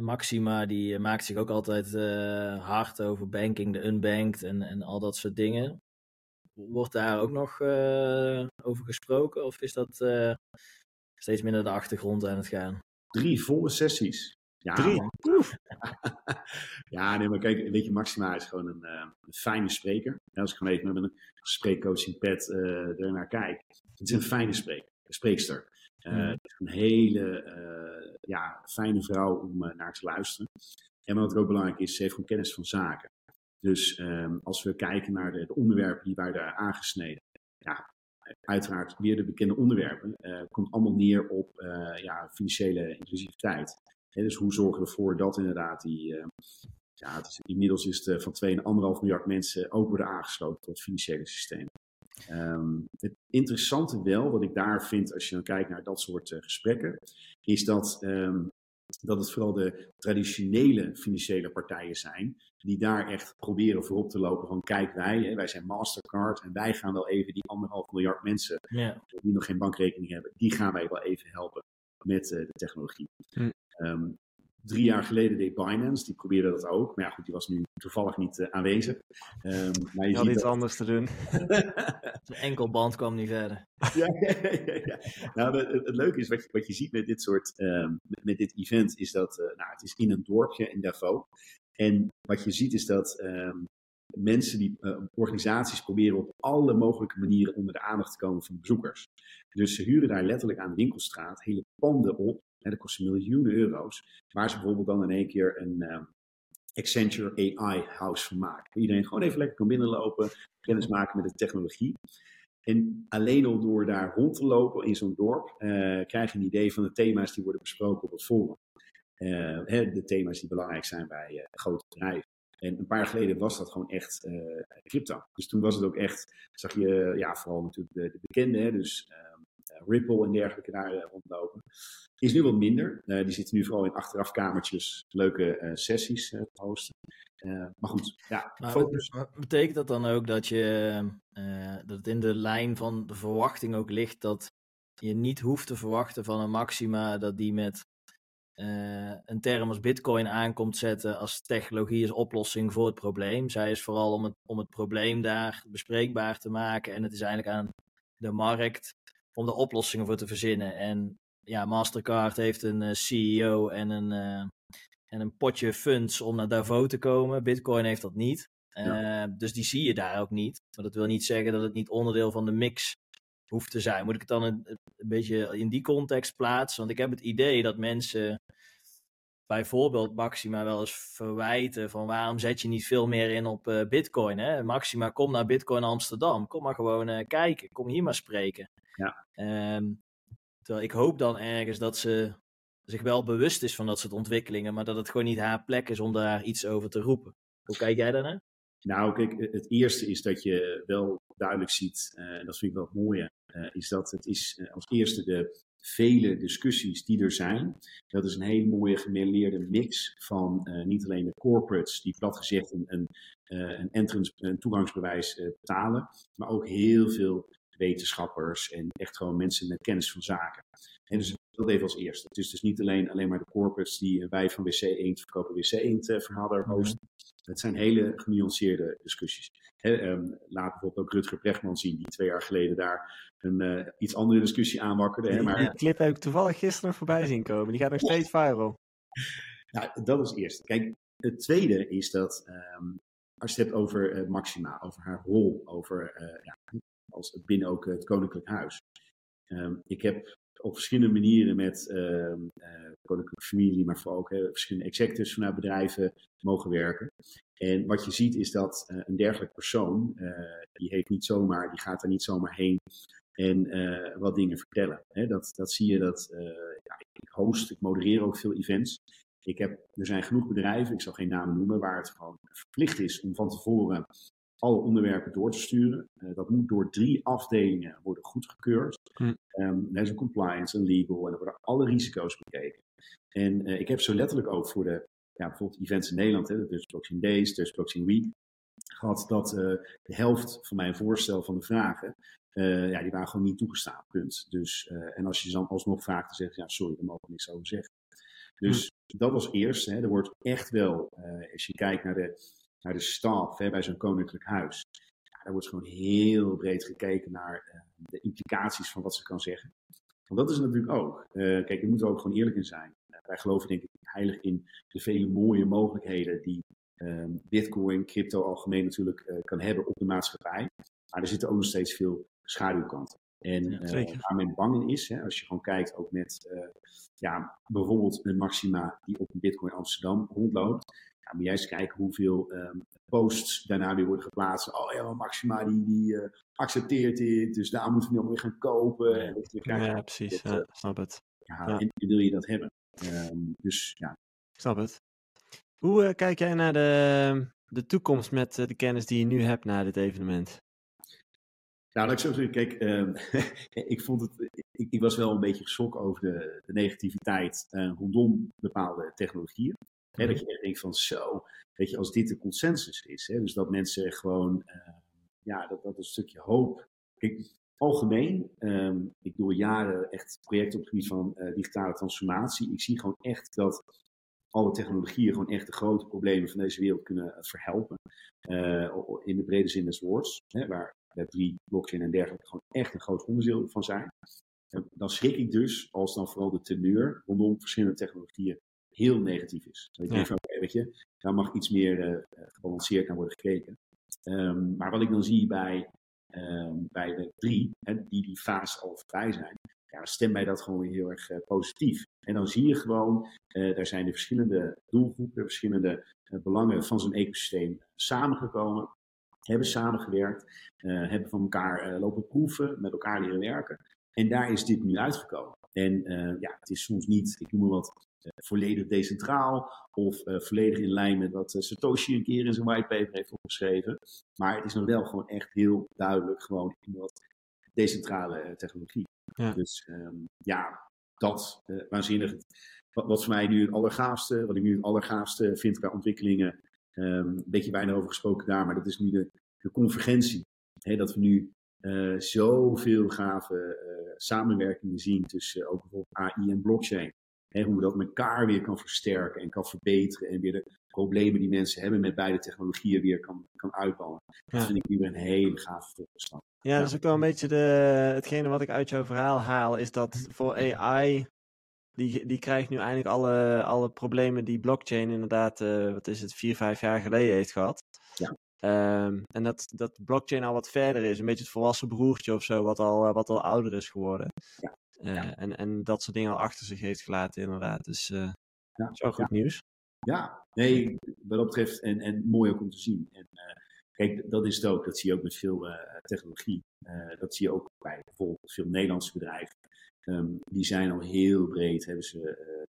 Maxima, die maakt zich ook altijd hard over banking, de unbanked en, en al dat soort dingen. Wordt daar ook nog over gesproken of is dat steeds minder de achtergrond aan het gaan? Drie volle sessies. Ja, Drie. ja, nee, maar kijk, weet je, Maxima is gewoon een, uh, een fijne spreker. als ik gewoon even met een spreekcoaching pad uh, ernaar kijk. Het is een fijne spreker, spreekster. Uh, mm. Het is een hele ja, fijne vrouw om naar te luisteren. En wat ook belangrijk is, ze heeft gewoon kennis van zaken. Dus ehm, als we kijken naar de, de, onderwerpen die wij daar aangesneden, ja, uiteraard weer de bekende onderwerpen, komt allemaal neer op ja, financiële inclusiviteit dus hoe zorgen we ervoor dat inderdaad die, uh, ja, het is, inmiddels is het van 2,5 miljard mensen ook worden aangesloten tot het financiële systeem. Um, het interessante wel, wat ik daar vind als je dan kijkt naar dat soort uh, gesprekken, is dat, um, dat het vooral de traditionele financiële partijen zijn die daar echt proberen voorop te lopen van kijk wij, hè, wij zijn Mastercard en wij gaan wel even die anderhalf miljard mensen yeah. die nog geen bankrekening hebben, die gaan wij wel even helpen met uh, de technologie. Mm. Um, drie jaar geleden deed Binance, die probeerde dat ook. Maar ja, goed, die was nu toevallig niet uh, aanwezig. Um, maar je had iets dat... anders te doen. Een enkel band kwam niet verder. ja, ja, ja, ja. Nou, het, het, leuke is, wat je, wat je ziet met dit soort, um, met, met, dit event, is dat, uh, nou, het is in een dorpje in Davos. En wat je ziet is dat mensen die uh, organisaties proberen op alle mogelijke manieren onder de aandacht te komen van bezoekers. Dus ze huren daar letterlijk aan de winkelstraat hele panden op dat kost miljoenen euro's. Waar ze bijvoorbeeld dan in één keer een uh, Accenture AI house van maken. Iedereen gewoon even lekker kan binnenlopen, kennis maken met de technologie. En alleen al door daar rond te lopen in zo'n dorp, uh, krijg je een idee van de thema's die worden besproken op het forum. Hè, de thema's die belangrijk zijn bij grote bedrijven. En een paar jaar geleden was dat gewoon echt crypto. Dus toen was het ook echt, zag je ja, vooral natuurlijk de, de bekende, hè, dus Ripple en dergelijke daar uh, rondlopen. Is nu wat minder. Uh, die zitten nu vooral in achterafkamertjes leuke sessies te hosten. maar goed, ja, maar focus. Betekent dat dan ook dat, je, dat het in de lijn van de verwachting ook ligt dat je niet hoeft te verwachten van een maxima dat die met een term als bitcoin aankomt zetten als technologie als oplossing voor het probleem. Zij is vooral om het, om het probleem daar bespreekbaar te maken en het is eigenlijk aan de markt om de oplossingen voor te verzinnen. En ja, Mastercard heeft een uh, CEO en een, uh, en een potje funds om naar Davos te komen. Bitcoin heeft dat niet. Uh, Dus die zie je daar ook niet. Maar dat wil niet zeggen dat het niet onderdeel van de mix hoeft te zijn. Moet ik het dan een, een beetje in die context plaatsen? Want ik heb het idee dat mensen bijvoorbeeld Maxima wel eens verwijten van waarom zet je niet veel meer in op uh, Bitcoin? Hè? Maxima, kom naar Bitcoin Amsterdam. Kom maar gewoon uh, kijken. Kom hier maar spreken. Ja. Um, terwijl ik hoop dan ergens dat ze zich wel bewust is van dat soort ontwikkelingen, maar dat het gewoon niet haar plek is om daar iets over te roepen. Hoe kijk jij daarnaar? Nou, kijk, het eerste is dat je wel duidelijk ziet, uh, en dat vind ik wel het mooie, is dat het is als eerste de vele discussies die er zijn. Dat is een hele mooie gemêleerde mix van niet alleen de corporates die plat gezegd een, een, een, entrance, een toegangsbewijs betalen, maar ook heel veel wetenschappers en echt gewoon mensen met kennis van zaken. En dus dat even als eerste. Het is dus niet alleen, alleen maar de corporates die wij van WC Eend verkopen WC Eend verhaal daar hosten. Het zijn hele genuanceerde discussies. um, laat bijvoorbeeld ook Rutger Brechtman zien, die twee jaar geleden daar een uh, iets andere discussie aanwakkerde. Hè, maar... Die clip heb ik toevallig gisteren voorbij zien komen. Die gaat nog steeds viral. Nou, dat is het eerste. Kijk, het tweede is dat um, als je het hebt over uh, Maxima, over haar rol, over uh, ja, als binnen ook het Koninklijk Huis. Um, ik heb op verschillende manieren met uh, koninklijke familie, maar vooral ook verschillende executives vanuit bedrijven mogen werken. En wat je ziet is dat uh, een dergelijk persoon, uh, die heeft niet zomaar, die gaat er niet zomaar heen en wat dingen vertellen. Hè, dat, dat zie je dat, ja, ik host, ik modereer ook veel events. Ik heb, er zijn genoeg bedrijven, ik zal geen namen noemen, waar het gewoon verplicht is om van tevoren alle onderwerpen door te sturen. Uh, dat moet door drie afdelingen worden goedgekeurd. Hm. Um, er is compliance, een legal en er worden alle risico's bekeken. En uh, ik heb zo letterlijk ook voor de ja, bijvoorbeeld events in Nederland, hè, dus Blockchain Days, dus Blockchain Week, gehad dat uh, de helft van mijn voorstel van de vragen, ja, die waren gewoon niet toegestaan, punt. Dus, en als je dan alsnog vraagt, dan zeg je, ja, sorry, daar mogen we niks over zeggen. Dus hm. dat was eerst. Hè, er wordt echt wel, als je kijkt naar de naar de staf hè, bij zo'n koninklijk huis. Ja, daar wordt gewoon heel breed gekeken naar uh, de implicaties van wat ze kan zeggen. Want dat is natuurlijk ook. Uh, kijk, we moeten ook gewoon eerlijk in zijn. Uh, wij geloven denk ik heilig in de vele mooie mogelijkheden die ehm, Bitcoin, crypto algemeen natuurlijk kan hebben op de maatschappij. Maar er zitten ook nog steeds veel schaduwkanten. En ja, waar men bang in is, hè, als je gewoon kijkt ook met ja, bijvoorbeeld een maxima die op een Bitcoin Amsterdam rondloopt ja, moet jij eens kijken hoeveel um, posts daarna weer worden geplaatst. Oh ja, Maxima die, die uh, accepteert dit, dus daar moeten we nog weer gaan kopen. En ja, ja, precies. ja, snap het. Ja, ja. En wil je dat hebben. Um, dus ja. Snap het. Hoe uh, kijk jij naar de, de toekomst met uh, de kennis die je nu hebt na dit evenement? Nou, dat ik zo zeggen, kijk, um, ik vond het, ik, ik, was wel een beetje geschokt over de, de negativiteit rondom bepaalde technologieën. Hè, dat je echt denkt van zo, weet je, als dit de consensus is, hè, dus dat mensen gewoon, uh, ja, dat, dat een stukje hoop. Kijk, algemeen, um, ik doe jaren echt projecten op het gebied van uh, digitale transformatie. Ik zie gewoon echt dat alle technologieën gewoon echt de grote problemen van deze wereld kunnen verhelpen. Uh, in de brede zin des woords, hè, waar Web3, blockchain en dergelijke gewoon echt een groot onderdeel van zijn. En dan schrik ik dus als dan vooral de teneur rondom verschillende technologieën heel negatief is. Dat ik denk van, weet je, daar mag iets meer uh, gebalanceerd naar worden gekeken. Um, maar wat ik dan zie bij, um, bij de drie, hè, die die fase al vrij zijn, ja, stemt mij dat gewoon heel erg uh, positief. En dan zie je gewoon, uh, daar zijn de verschillende doelgroepen, verschillende belangen van zo'n ecosysteem samengekomen, hebben samengewerkt, hebben van elkaar lopen proeven, met elkaar leren werken. En daar is dit nu uitgekomen. En ja, het is soms niet, ik noem maar wat, volledig decentraal of uh, volledig in lijn met wat uh, Satoshi een keer in zijn whitepaper heeft opgeschreven. Maar het is nog wel gewoon echt heel duidelijk gewoon in wat decentrale technologie. Ja. Dus um, ja, dat waanzinnig. Wat, wat, voor mij nu het allergaafste, wat ik nu het allergaafste vind qua ontwikkelingen, um, een beetje bijna over gesproken daar, maar dat is nu de, de convergentie. He, dat we nu zoveel gave samenwerkingen zien tussen ook bijvoorbeeld AI en blockchain. Hè, hoe dat elkaar weer kan versterken en kan verbeteren. En weer de problemen die mensen hebben met beide technologieën weer kan, kan uitbouwen. Dat vind ik nu weer een hele gave volgende Ja, dat is ook wel een beetje de, hetgene wat ik uit jouw verhaal haal. Is dat voor AI die, die krijgt nu eindelijk alle, alle problemen die blockchain inderdaad, uh, wat is het, vier, vijf jaar geleden heeft gehad. Ja. Um, en dat, dat blockchain al wat verder is, een beetje het volwassen broertje of zo, wat al, wat al ouder is geworden. Ja. Uh, en, en dat soort dingen al achter zich heeft gelaten, inderdaad. Dus uh, ja. dat is wel goed nieuws. Ja, nee, wat dat betreft, en, en mooi ook om te zien. En, uh, kijk, dat is het ook, dat zie je ook met veel technologie. dat zie je ook bij bijvoorbeeld veel Nederlandse bedrijven. Um, die zijn al heel breed, hebben ze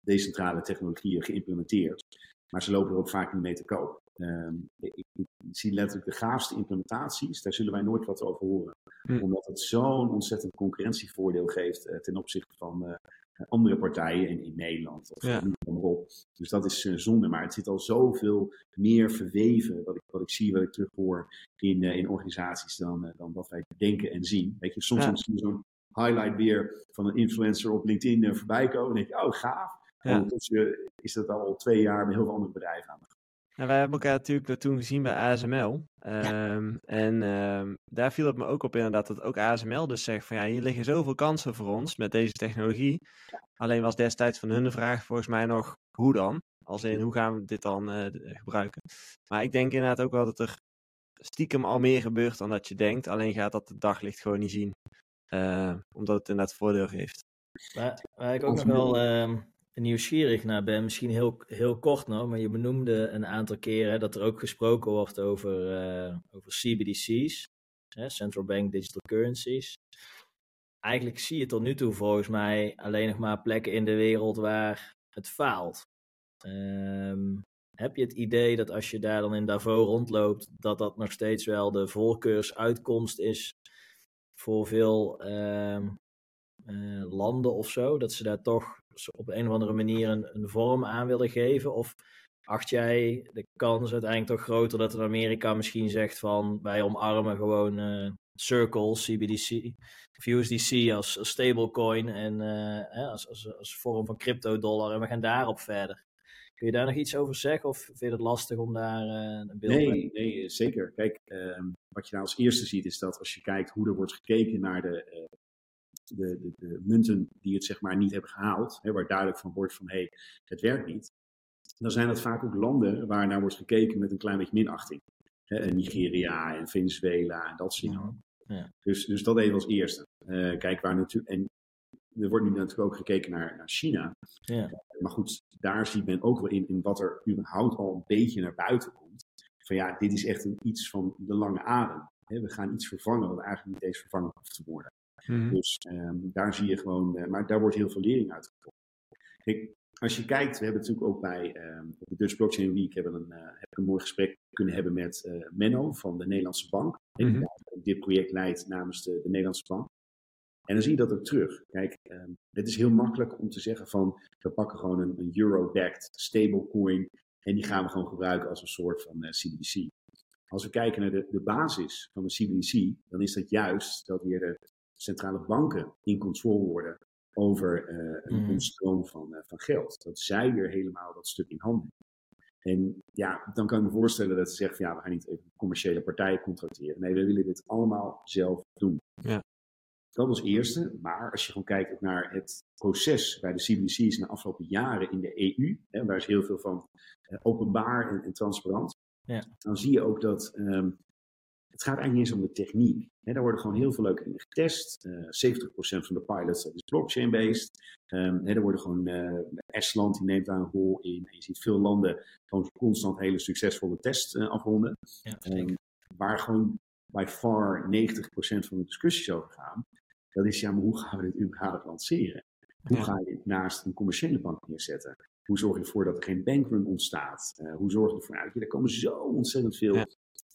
decentrale technologieën geïmplementeerd. Maar ze lopen er ook vaak niet mee te koop. Ehm, ik, ik, zie letterlijk de gaafste implementaties, daar zullen wij nooit wat over horen. Hm. Omdat het zo'n ontzettend concurrentievoordeel geeft uh, ten opzichte van uh, andere partijen in, in Nederland. Of ja. Dus dat is uh, zonde. Maar het zit al zoveel meer verweven, wat ik, wat ik zie, wat ik terughoor in, in organisaties, dan, dan wat wij denken en zien. Weet je, soms ja. zie je zo'n highlight weer van een influencer op LinkedIn voorbij komen. En denk je, oh gaaf. Ja. Ondertussen is dat al twee jaar met heel veel andere bedrijven aan de nou, wij hebben elkaar natuurlijk toen gezien bij ASML. Ehm, en ehm, daar viel het me ook op inderdaad dat ook ASML dus zegt van ja, hier liggen zoveel kansen voor ons met deze technologie. Alleen was destijds van hun de vraag volgens mij nog hoe dan? Als in hoe gaan we dit dan uh, gebruiken? Maar ik denk inderdaad ook wel dat er stiekem al meer gebeurt dan dat je denkt. Alleen gaat dat het daglicht gewoon niet zien. Uh, omdat het inderdaad voordeel geeft. Waar, waar ik ook nog wel uh, nieuwsgierig naar ben, misschien heel, heel kort nog, maar je benoemde een aantal keren dat er ook gesproken wordt over, uh, over CBDC's, hè, Central Bank Digital Currencies. Eigenlijk zie je tot nu toe volgens mij alleen nog maar plekken in de wereld waar het faalt. Um, heb je het idee dat als je daar dan in Davos rondloopt, dat dat nog steeds wel de voorkeursuitkomst is voor veel uh, uh, landen of zo? Dat ze daar toch op een of andere manier een, een, vorm aan willen geven? Of acht jij de kans uiteindelijk toch groter dat in Amerika misschien zegt van wij omarmen gewoon uh, Circle, CBDC of USDC als, als stablecoin en uh, als, als, als vorm van crypto-dollar en we gaan daarop verder? Kun je daar nog iets over zeggen of vind je het lastig om daar uh, een beeld nee, Nee, zeker. Kijk, uh, wat je nou als eerste ziet is dat als je kijkt hoe er wordt gekeken naar de, de, de, de, munten die het zeg maar niet hebben gehaald, hè, waar duidelijk van wordt van hé, hey, het werkt niet, dan zijn dat vaak ook landen waar naar wordt gekeken met een klein beetje minachting. Hè, Nigeria en Venezuela en dat soort dingen. Ja. Dus, dus dat even als eerste. kijk, waar natuurlijk, en er wordt nu natuurlijk ook gekeken naar, naar China. Ja. Maar goed, daar ziet men ook wel in, in wat er überhaupt al een beetje naar buiten komt. Van ja, dit is echt een, iets van de lange adem. we gaan iets vervangen wat eigenlijk niet eens vervangen hoeft te worden. Mhm. Dus um, daar zie je gewoon, uh, maar daar wordt heel veel lering. Kijk, als je kijkt, we hebben natuurlijk ook bij um, op de Dutch Blockchain Week hebben een, uh, heb ik een mooi gesprek kunnen hebben met uh, Menno van de Nederlandse Bank. Mm -hmm. Die dit project leidt namens de, de Nederlandse Bank. En dan zie je dat ook terug. Kijk, um, het is heel makkelijk om te zeggen van we pakken gewoon een, een euro-backed stablecoin en die gaan we gewoon gebruiken als een soort van uh, CBDC. Als we kijken naar de, de basis van de CBDC, dan is dat juist dat weer de centrale banken in controle worden over uh, een, mm. stroom van, uh, van geld. Dat zij weer helemaal dat stuk in handen en ja, dan kan ik me voorstellen dat ze zeggen ja, we gaan niet even commerciële partijen contracteren. Nee, we willen dit allemaal zelf doen. Ja. Dat als eerste. Maar als je gewoon kijkt naar het proces bij de CBDC's in de afgelopen jaren in de EU, hè, daar is heel veel van uh, openbaar en, en transparant, ja. dan zie je ook dat um, het gaat eigenlijk niet eens om de techniek. Daar worden gewoon heel veel leuke dingen getest. Uh, eh, 70% van de pilots is blockchain-based. Um, er worden gewoon, uh, Estland die neemt daar een rol in. En je ziet veel landen gewoon constant hele succesvolle tests uh, afronden. Ja, um, waar gewoon by far 90% van de discussies over gaan dat is ja, maar hoe gaan we dit überhaupt lanceren? Hoe ga je het naast een commerciële bank neerzetten? Hoe zorg je ervoor dat er geen bankrun ontstaat? Uh, hoe zorg je ervoor? Nou, er komen zo ontzettend veel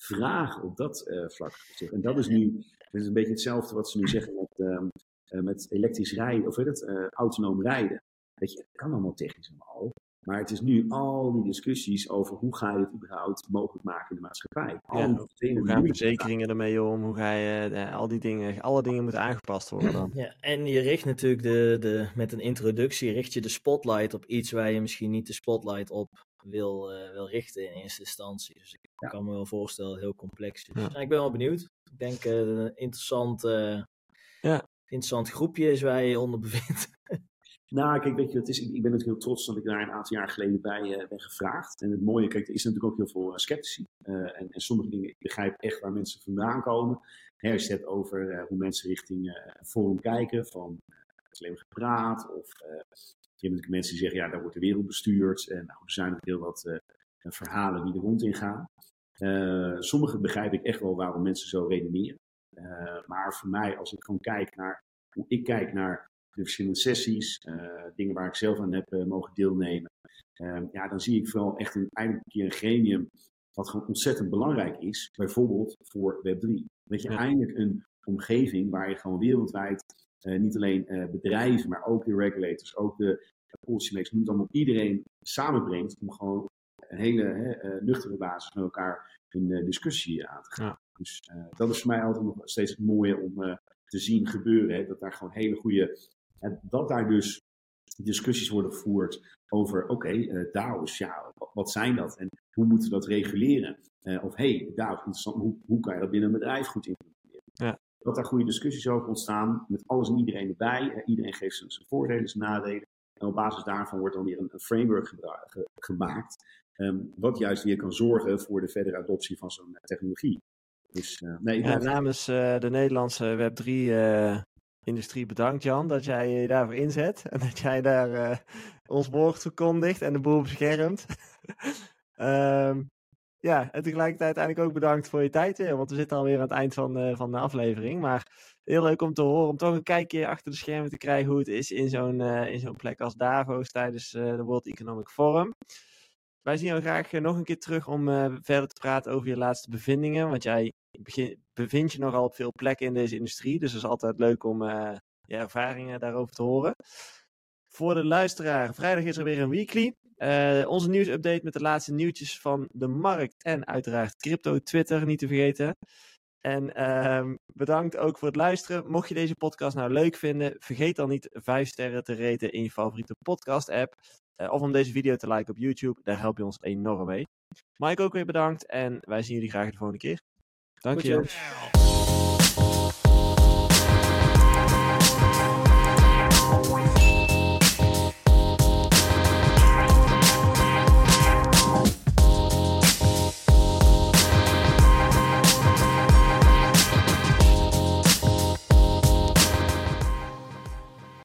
vragen op dat uh, vlak. En dat is nu dat is een beetje hetzelfde wat ze nu zeggen met, uh, met elektrisch rijden, of weet het, autonoom rijden. Weet je, dat kan allemaal technisch allemaal. Maar het is nu al die discussies over hoe ga je het überhaupt mogelijk maken in de maatschappij. Ja, hoe gaan verzekeringen ermee om? Hoe ga je eh, al die dingen, alle dingen moeten aangepast worden dan. Ja, en je richt natuurlijk de, de, met een introductie richt je de spotlight op iets waar je misschien niet de spotlight op wil, uh, wil richten in eerste instantie. Dus ik ja. kan me wel voorstellen, heel complex. Dus, ja. nou, ik ben wel benieuwd. Ik denk uh, een interessant, uh, ja. interessant groepje is waar je je onder bevindt. Nou, kijk, weet je, het is, ik, ben natuurlijk heel trots dat ik daar een aantal jaar geleden bij uh, ben gevraagd. En het mooie, kijk, er is natuurlijk ook heel veel uh, sceptici. Uh, en, en, sommige dingen, ik begrijp echt waar mensen vandaan komen. Als je het over hoe mensen richting een forum kijken, van alleen maar gepraat. Of je hebt mensen die zeggen, ja, daar wordt de wereld bestuurd. En nou, er zijn heel wat verhalen die er rond in gaan. sommige begrijp ik echt wel waarom mensen zo redeneren. maar voor mij, als ik gewoon kijk naar hoe ik kijk naar de verschillende sessies, uh, dingen waar ik zelf aan heb uh, mogen deelnemen. Uh, ja, dan zie ik vooral echt een, eindelijk een keer een gremium wat gewoon ontzettend belangrijk is, bijvoorbeeld voor Web3. Dat je eindelijk een omgeving waar je gewoon wereldwijd uh, niet alleen uh, bedrijven, maar ook de regulators, ook de policymakers, noem het allemaal, iedereen samenbrengt om gewoon een hele hè, uh, nuchtere basis met elkaar een discussie aan te gaan. Ja. Dus dat is voor mij altijd nog steeds het mooie om te zien gebeuren. Hè, dat daar gewoon hele goede, dat daar dus discussies worden gevoerd over, oké, okay, uh, DAO's, ja, wat zijn dat en hoe moeten we dat reguleren? Uh, of hey, DAO's, interessant, hoe, hoe kan je dat binnen een bedrijf goed implementeren? Ja. Dat daar goede discussies over ontstaan, met alles en iedereen erbij. Uh, iedereen geeft zijn, voordelen, zijn nadelen. En op basis daarvan wordt dan weer een, een framework ge gemaakt, um, wat juist weer kan zorgen voor de verdere adoptie van zo'n technologie. Dus, nee, ja, namens de Nederlandse Web3 industrie bedankt, Jan, dat jij je daarvoor inzet. En dat jij daar uh, ons woord verkondigt en de boel beschermt. um, ja, en tegelijkertijd eigenlijk ook bedankt voor je tijd weer. Want we zitten alweer aan het eind van, uh, van de aflevering. Maar heel leuk om te horen, om toch een kijkje achter de schermen te krijgen hoe het is in zo'n uh, in zo'n plek als Davos tijdens de World Economic Forum. Wij zien jou graag nog een keer terug om verder te praten over je laatste bevindingen. Want jij begin, bevind je nogal op veel plekken in deze industrie. Dus het is altijd leuk om uh, je ervaringen daarover te horen. Voor de luisteraar, vrijdag is er weer een weekly. Onze nieuwsupdate met de laatste nieuwtjes van de markt en uiteraard crypto, Twitter niet te vergeten. En uh, bedankt ook voor het luisteren. Mocht je deze podcast nou leuk vinden, vergeet dan niet 5 sterren te reten in je favoriete podcast app. Uh, of om deze video te liken op YouTube, daar help je ons enorm mee. Mike ook weer bedankt en wij zien jullie graag de volgende keer. Dank je.